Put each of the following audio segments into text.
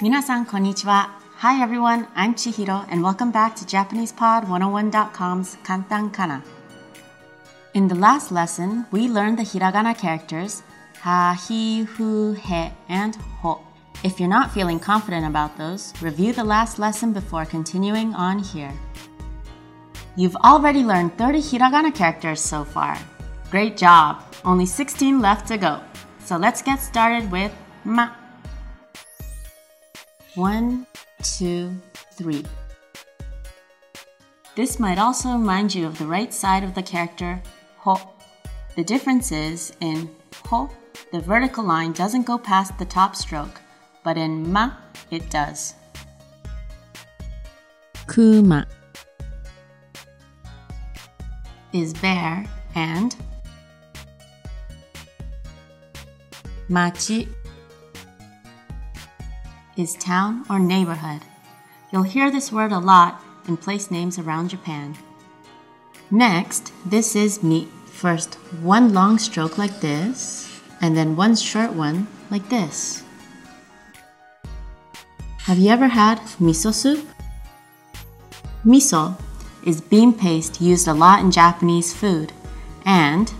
Minasan konichiwa. Hi everyone, I'm Chihiro and welcome back to JapanesePod101.com's Kantan Kana. In the last lesson, we learned the hiragana characters ha, hi, hu, he, and ho. If you're not feeling confident about those, review the last lesson before continuing on here. You've already learned 30 hiragana characters so far. Great job! Only 16 left to go. So let's get started with ma. One, two, three. This might also remind you of the right side of the character ho. The difference is in ho, the vertical line doesn't go past the top stroke, but in ma, it does. Kuma Is bear and machi is town or neighborhood. You'll hear this word a lot in place names around Japan. Next, this is mi. First, one long stroke like this, and then one short one like this. Have you ever had miso soup? Miso is bean paste used a lot in Japanese food, and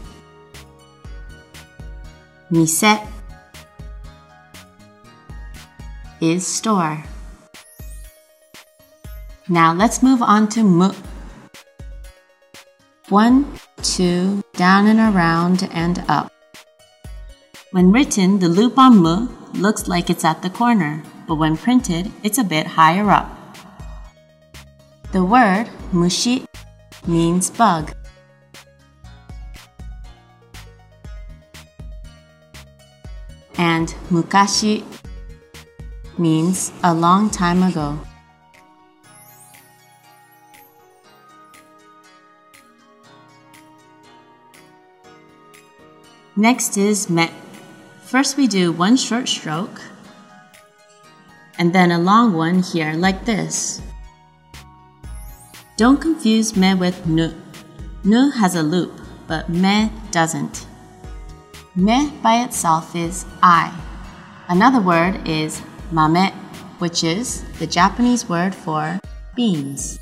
mise is store. Now let's move on to mu. One, two, down and around and up. When written, the loop on mu looks like it's at the corner, but when printed, it's a bit higher up. The word mushi means bug. And mukashi means a long time ago. Next is me. First we do one short stroke and then a long one here like this. Don't confuse me with nu. Nu has a loop, but me doesn't. Me by itself is eye. Another word is mame, which is the Japanese word for beans.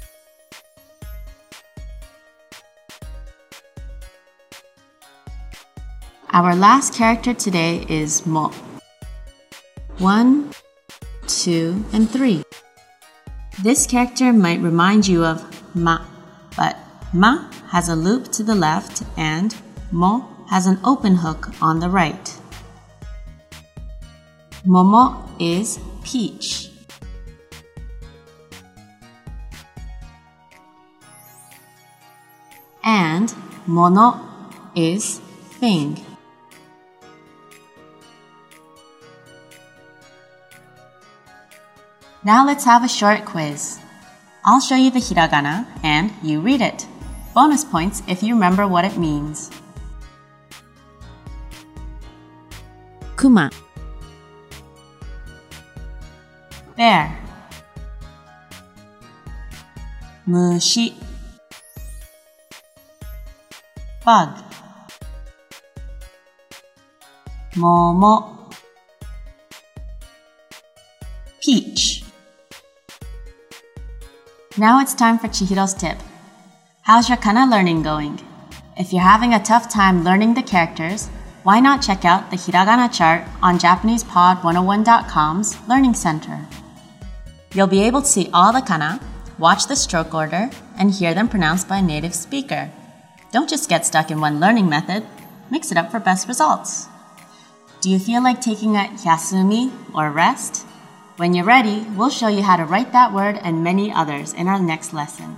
Our last character today is mo. One, two, and three. This character might remind you of ma, but ma has a loop to the left and mo has an open hook on the right. Momo is peach. And mono is thing. Now let's have a short quiz. I'll show you the hiragana and you read it. Bonus points if you remember what it means. Kuma bear 虫 bug 桃 peach Now it's time for Chihiro's tip. How's your kana learning going? If you're having a tough time learning the characters, why not check out the hiragana chart on JapanesePod101.com's Learning Center? You'll be able to see all the kana, watch the stroke order, and hear them pronounced by a native speaker. Don't just get stuck in one learning method, mix it up for best results. Do you feel like taking a yasumi or rest? When you're ready, we'll show you how to write that word and many others in our next lesson.